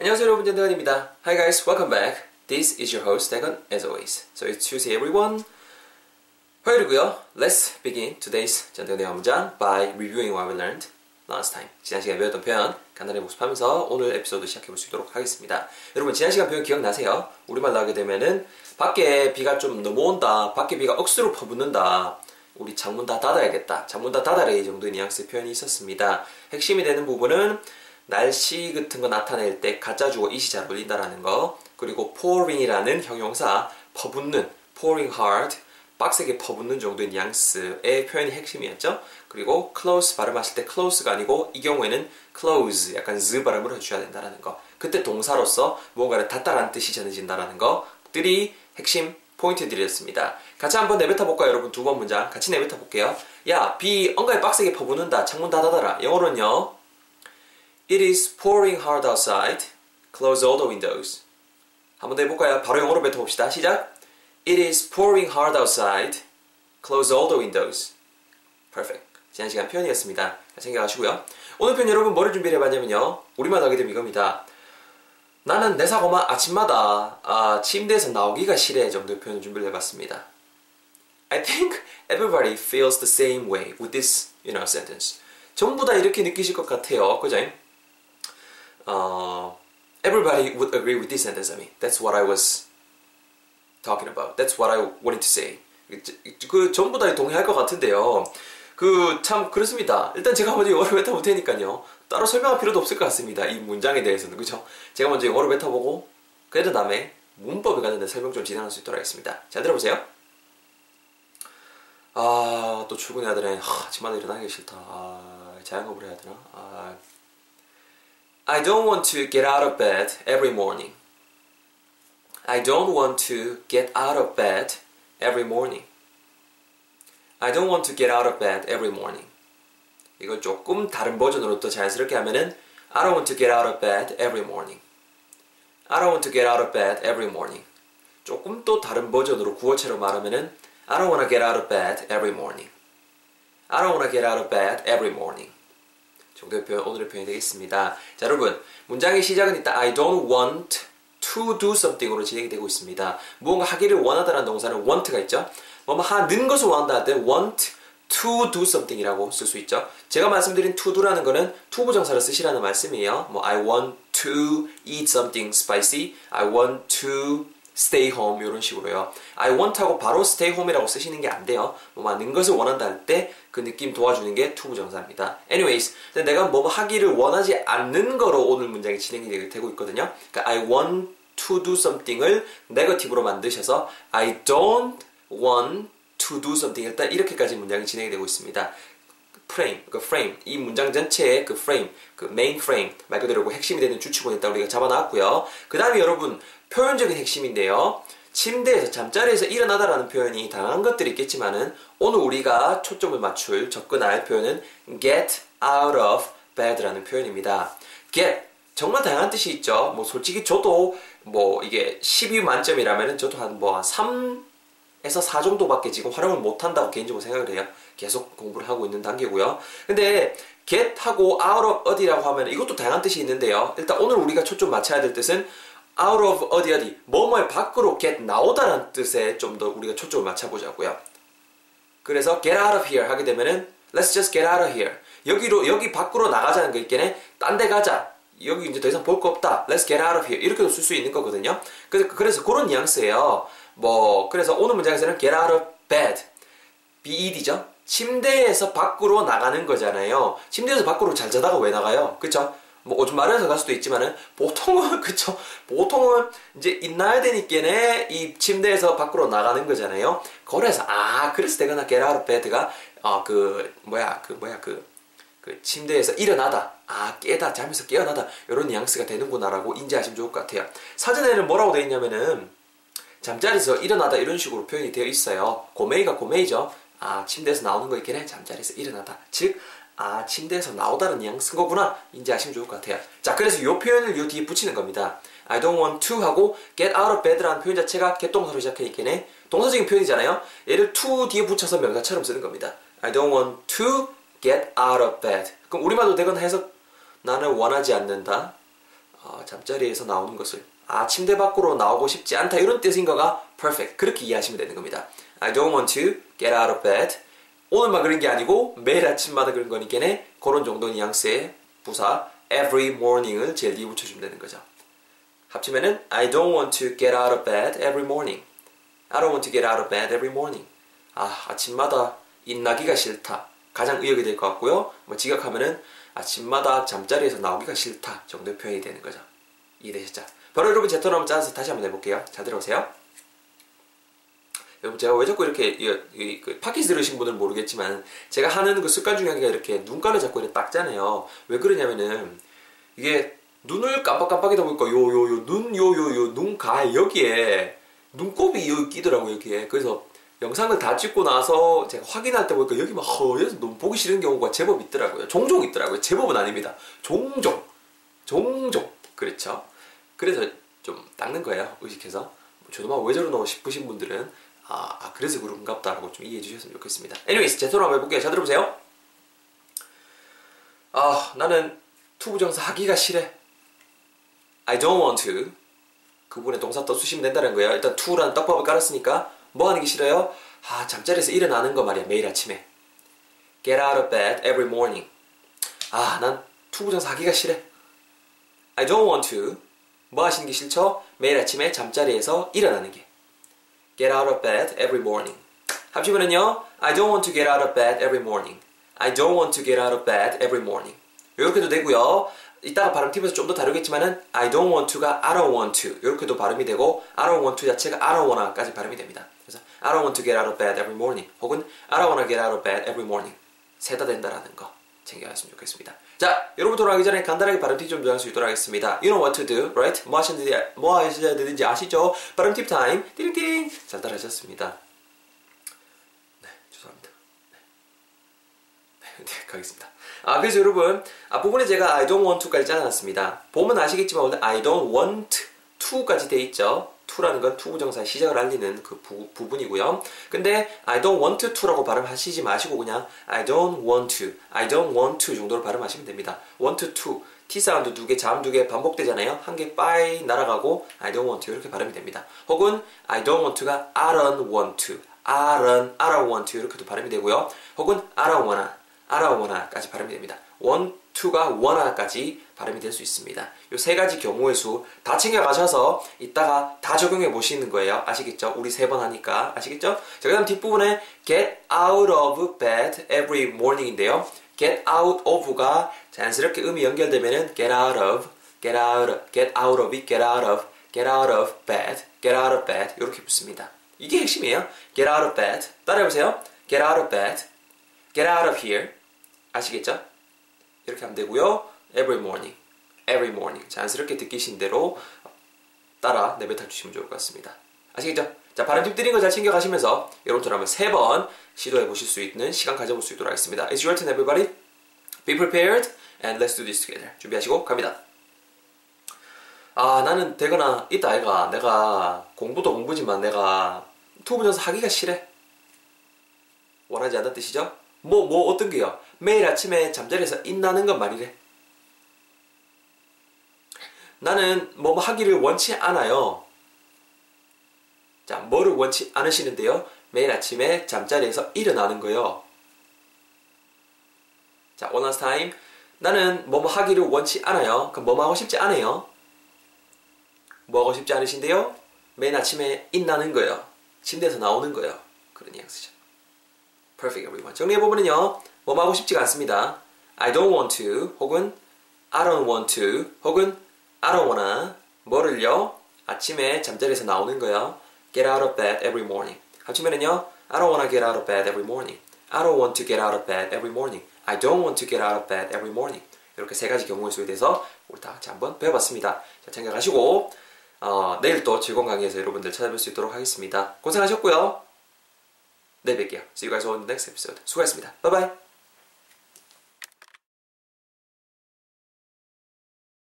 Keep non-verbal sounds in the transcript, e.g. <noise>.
안녕하세요 여러분 전대건입니다. Hi guys, welcome back. This is your host Dagon as always. So it's Tuesday everyone. 화요일이고요. Let's begin today's 전대건의 영문장 by reviewing what we learned last time. 지난 시간에 배웠던 표현 간단히 복습하면서 오늘 에피소드 시작해 볼 수 있도록 하겠습니다. 여러분 지난 시간 표현 기억나세요? 우리말 나오게 되면은 밖에 비가 좀 넘어온다. 밖에 비가 억수로 퍼붓는다. 우리 창문 다 닫아야겠다. 창문 다 닫아라 이 정도의 뉘앙스 표현이 있었습니다. 핵심이 되는 부분은 날씨 같은 거 나타낼 때 가짜 주어 이시 잘 어울린다라는 거 그리고 pouring이라는 형용사 퍼붓는 pouring hard 빡세게 퍼붓는 정도의 뉘앙스의 표현이 핵심이었죠. 그리고 close 발음하실 때 close가 아니고 이 경우에는 close 약간 z 발음을 해주셔야 된다라는 거. 그때 동사로서 무언가를 닫다라는 뜻이 전해진다라는 것들이 핵심 포인트들이었습니다. 같이 한번 내뱉어 볼까요, 여러분? 두 번 문장 같이 내뱉어 볼게요. 야, 비 엉가에 빡세게 퍼붓는다. 창문 닫아달라. 영어로는요. It is pouring hard outside. Close all the windows. 한번 더 해볼까요? 바로 영어로 뱉어봅시다. 시작. It is pouring hard outside. Close all the windows. Perfect. 지난 시간 표현이었습니다. 잘 챙겨가시고요. 오늘 표현 여러분 뭐를 준비를 해봤냐면요. 우리만 하게 되면 이겁니다. 나는 내 사고만 아침마다 아, 침대에서 나오기가 싫어 정도의 표현 준비를 해봤습니다. I think everybody feels the same way with this, you know, sentence. 전부 다 이렇게 느끼실 것 같아요. 그죠? 어, everybody would agree with this sentence. I mean, that's what I was talking about. That's what I wanted to say. 그 전부 다 동의할 것 같은데요. 그 참 그렇습니다. 일단 제가 먼저 영어를 뱉어볼 테니까요. 따로 설명할 필요도 없을 것 같습니다. 이 문장에 대해서는 그죠? 제가 먼저 영어를 뱉어보고 그 다음에 문법에 관련된 설명 좀 진행할 수 있도록 하겠습니다. 잘 들어보세요. 아, 또 출근해야 되네. 하, 아침마다 일어나기 싫다. 아, 자영업을 해야 되나? 아, I don't want to get out of bed every morning. I don't want to get out of bed every morning. I don't want to get out of bed every morning. 이거 조금 다른 버전으로 또 자연스럽게 하면은 I don't want to get out of bed every morning. I don't want to get out of bed every morning. 조금 또 다른 버전으로 구어체로 말하면은 I don't want to get out of bed every morning. I don't want to get out of bed every morning. 정도의 표현, 오늘의 표현이 되겠습니다. 자, 여러분. 문장의 시작은 일단 I don't want to do something으로 진행이 되고 있습니다. 무언가 하기를 원하다는 동사는 want가 있죠. 뭐 하는 것을 원한다 할 때 want to do something이라고 쓸 수 있죠. 제가 말씀드린 to do라는 거는 to 부정사를 쓰시라는 말씀이에요. 뭐 I want to eat something spicy. I want to stay home 이런 식으로요. I want하고 바로 stay home이라고 쓰시는 게 안 돼요. 뭐 많은 것을 원한다 할 때 그 느낌 도와주는 게 to 부정사입니다. Anyways, 내가 뭐 하기를 원하지 않는 거로 오늘 문장이 진행이 되고 있거든요. 그러니까 I want to do something을 네거티브로 만드셔서 I don't want to do something 일단 이렇게까지 문장이 진행이 되고 있습니다. 프레임, 그 프레임, 이 문장 전체의 그 프레임, 그 메인 프레임 말 그대로 그 핵심이 되는 주축은 일단 우리가 잡아놨고요. 그 다음에 여러분 표현적인 핵심인데요. 침대에서 잠자리에서 일어나다라는 표현이 다양한 것들이 있겠지만은 오늘 우리가 초점을 맞출 접근할 표현은 get out of bed라는 표현입니다. get 정말 다양한 뜻이 있죠. 뭐 솔직히 저도 뭐 이게 12 만점이라면은 저도 한 뭐 한 3에서 4 정도밖에 지금 활용을 못 한다고 개인적으로 생각을 해요. 계속 공부를 하고 있는 단계고요. 근데 get하고 out of 어디라고 하면 이것도 다양한 뜻이 있는데요. 일단 오늘 우리가 초점 맞춰야 될 뜻은 out of 어디 어디 뭐뭐의 밖으로 get 나오다라는 뜻에 좀 더 우리가 초점을 맞춰보자고요. 그래서 get out of here 하게 되면은 let's just get out of here 여기로 여기 밖으로 나가자는 거 있겠네. 딴 데 가자. 여기 이제 더 이상 볼 거 없다. Let's get out of here. 이렇게도 쓸 수 있는 거거든요. 그래서, 그래서 그런 뉘앙스예요. 뭐 그래서 오늘 문장에서는 get out of bed, bed죠. 침대에서 밖으로 나가는 거잖아요. 침대에서 밖으로 잘 자다가 왜 나가요? 그쵸? 뭐 오줌 마려서 갈 수도 있지만은 보통은 <laughs> 그쵸? 보통은 이제 있나야 되니까네 이 침대에서 밖으로 나가는 거잖아요. 그래서 아 그래서 내가 나 of bed가 어그 뭐야 그 뭐야 그, 그 침대에서 일어나다 아 깨다 잠에서 깨어나다 이런 뉘앙스가 되는구나라고 인지하시면 좋을 것 같아요. 사전에는 뭐라고 되어 있냐면은 잠자리에서 일어나다 이런 식으로 표현이 되어 있어요. 고메이가 고메이죠. 아 침대에서 나오는 거 있겠네. 잠자리에서 일어나다. 즉 아, 침대에서 나오다는 뉘앙스인 거구나. 인지하시면 좋을 것 같아요. 자, 그래서 이 표현을 요 뒤에 붙이는 겁니다. I don't want to 하고 get out of bed라는 표현 자체가 get 동사로 시작하니까네. 동사적인 표현이잖아요. 얘를 to 뒤에 붙여서 명사처럼 쓰는 겁니다. I don't want to get out of bed. 그럼 우리말로 되건 해석 나는 원하지 않는다. 어, 잠자리에서 나오는 것을 아 침대 밖으로 나오고 싶지 않다 이런 뜻인 거가 perfect 그렇게 이해하시면 되는 겁니다. I don't want to get out of bed. 오늘만 그런 게 아니고 매일 아침마다 그런 거니까 그런 정도 뉘앙스의 부사 every morning을 제일 뒤에 붙여주면 되는 거죠. 합치면은 I don't want to get out of bed every morning. I don't want to get out of bed every morning. 아 아침마다 일나기가 싫다. 가장 의역이 될 것 같고요. 뭐 지각하면은 아침마다 잠자리에서 나오기가 싫다 정도의 표현이 되는 거죠. 이해되셨죠? 바로 여러분 제 턴을 짜서 다시 한번 해볼게요. 잘 들어오세요. 여러분 제가 왜 자꾸 이렇게 이, 이, 그 팟캐스트 들으신 분들은 모르겠지만 제가 하는 그 습관 중에 하나가 이렇게 눈가를 잡고 이렇게 닦잖아요. 왜 그러냐면은 이게 눈을 깜빡깜빡이다 보니까 요 요 요 눈 요 요 요 눈가 여기에 눈곱이 여기 끼더라고요 여기에. 그래서 영상을 다 찍고 나서 제가 확인할 때 보니까 여기 막 허여서 너무 보기 싫은 경우가 제법 있더라고요. 종종 있더라고요. 제법은 아닙니다. 종종. 종종. 그렇죠? 그래서 좀 닦는 거예요 의식해서. 저도 막 왜 저러노 싶으신 분들은 아, 아 그래서 그런갑다라고 좀 이해해 주셨으면 좋겠습니다. anyways 제 토론 한번 해볼게요. 자 들어보세요. 아 나는 투부정사 하기가 싫어. I don't want to. 그 부분에 동사 딱 쓰시면 된다는 거예요. 일단 to라는 떡밥을 깔았으니까 뭐 하는 게 싫어요? 아 잠자리에서 일어나는 거 말이야 매일 아침에. Get out of bed every morning. 아 난 투부정사 하기가 싫어. I don't want to. 뭐 하시는 게 싫죠? 매일 아침에 잠자리에서 일어나는 게. Get out of bed every morning. 합치면은요, I don't want to get out of bed every morning. I don't want to get out of bed every morning. 이렇게도 되고요. 이따가 발음 팁에서 좀 더 다루겠지만은 I don't want to가 I don't want to 이렇게도 발음이 되고 I don't want to 자체가 I don't wanna까지 발음이 됩니다. 그래서 I don't want to get out of bed every morning 혹은 I don't wanna get out of bed every morning 세 다 된다라는 거 챙겨갔으면 좋겠습니다. 자, 여러분 돌아가기 전에 간단하게 발음 팁좀 전할 수 있도록 하겠습니다. You know what to do, right? 뭐 하시는지, 뭐 하셔야 되는지 아시죠? 발음 팁 타임, 띠링띠링! 잘 따라하셨습니다. 네, 죄송합니다. 네, 네, <laughs> 네 가겠습니다. 아, 그래서 여러분, 앞부분에 제가 I don't want to까지 짜놨습니다. 보면 아시겠지만 오늘 I don't want to까지 돼 있죠? To라는 건 투부정사의 시작을 알리는 그 부, 부분이고요. 근데 I don't want to라고 발음하시지 마시고 그냥 I don't want to, I don't want to 정도로 발음하시면 됩니다. want to, T 사운드 두 개, 자음 두 개 반복되잖아요. 한 개 빠이 날아가고 I don't want to 이렇게 발음이 됩니다. 혹은 I don't want to가 I don't want to, I don't, I don't want to 이렇게도 발음이 되고요. 혹은 I don't wanna, I don't wanna까지 발음이 됩니다. want to가 wanna까지 발음이 될 수 있습니다. 이 세 가지 경우의 수 다 챙겨가셔서 이따가 다 적용해 보시는 거예요. 아시겠죠? 우리 세 번 하니까 아시겠죠? 자, 그 다음 뒷부분에 get out of bed every morning인데요. get out of가 자연스럽게 음이 연결되면은 get out of, get out of, get out of, get out of, get out of bed, get out of bed 이렇게 붙습니다. 이게 핵심이에요. get out of bed. 따라해보세요. get out of bed, get out of here. 아시겠죠? 이렇게 하면 되고요. every morning, every morning. 자연스럽게 듣기신 대로 따라 내뱉어 주시면 좋을 것 같습니다. 아시겠죠? 자, 발음 팁 드린 거 잘 챙겨가시면서 여러분처럼 세번 시도해 보실 수 있는 시간 가져볼 수 있도록 하겠습니다. It's your turn, everybody. Be prepared and let's do this together. 준비하시고 갑니다. 아, 나는 되거나 있다 아이가 내가 공부도 공부지만 내가 to부정사 하기가 싫어. 원하지 않는 뜻이죠? 뭐, 뭐, 어떤 게요? 매일 아침에 잠자리에서 인나는 건 말이래. 나는 뭐 하기를 원치 않아요. 자, 뭐를 원치 않으시는데요? 매일 아침에 잠자리에서 일어나는 거요. 자, one last time. 나는 뭐 하기를 원치 않아요. 그럼 뭐 하고 싶지 않아요. 뭐 하고 싶지 않으신데요? 매일 아침에 인나는 거요. 침대에서 나오는 거요. 그런 뉘앙스죠. Perfect everyone. 정리해보면요. 뭐 하고 싶지가 않습니다. I don't want to 혹은 I don't want to 혹은 I don't wanna 뭐를요? 아침에 잠자리에서 나오는 거요. Get out of bed every morning. 합치면은요. I don't wanna get out of bed every morning. I don't want to get out of bed every morning. I don't want to get out of bed every morning. 이렇게 세 가지 경우의 수에 대해서 우리 다 같이 한번 배워봤습니다. 자, 챙겨가시고 어, 내일 또 즐거운 강의에서 여러분들 찾아뵐 수 있도록 하겠습니다. 고생하셨고요. 내일 뵐게요. See you guys on the next episode. 수고하셨습니다. Bye bye.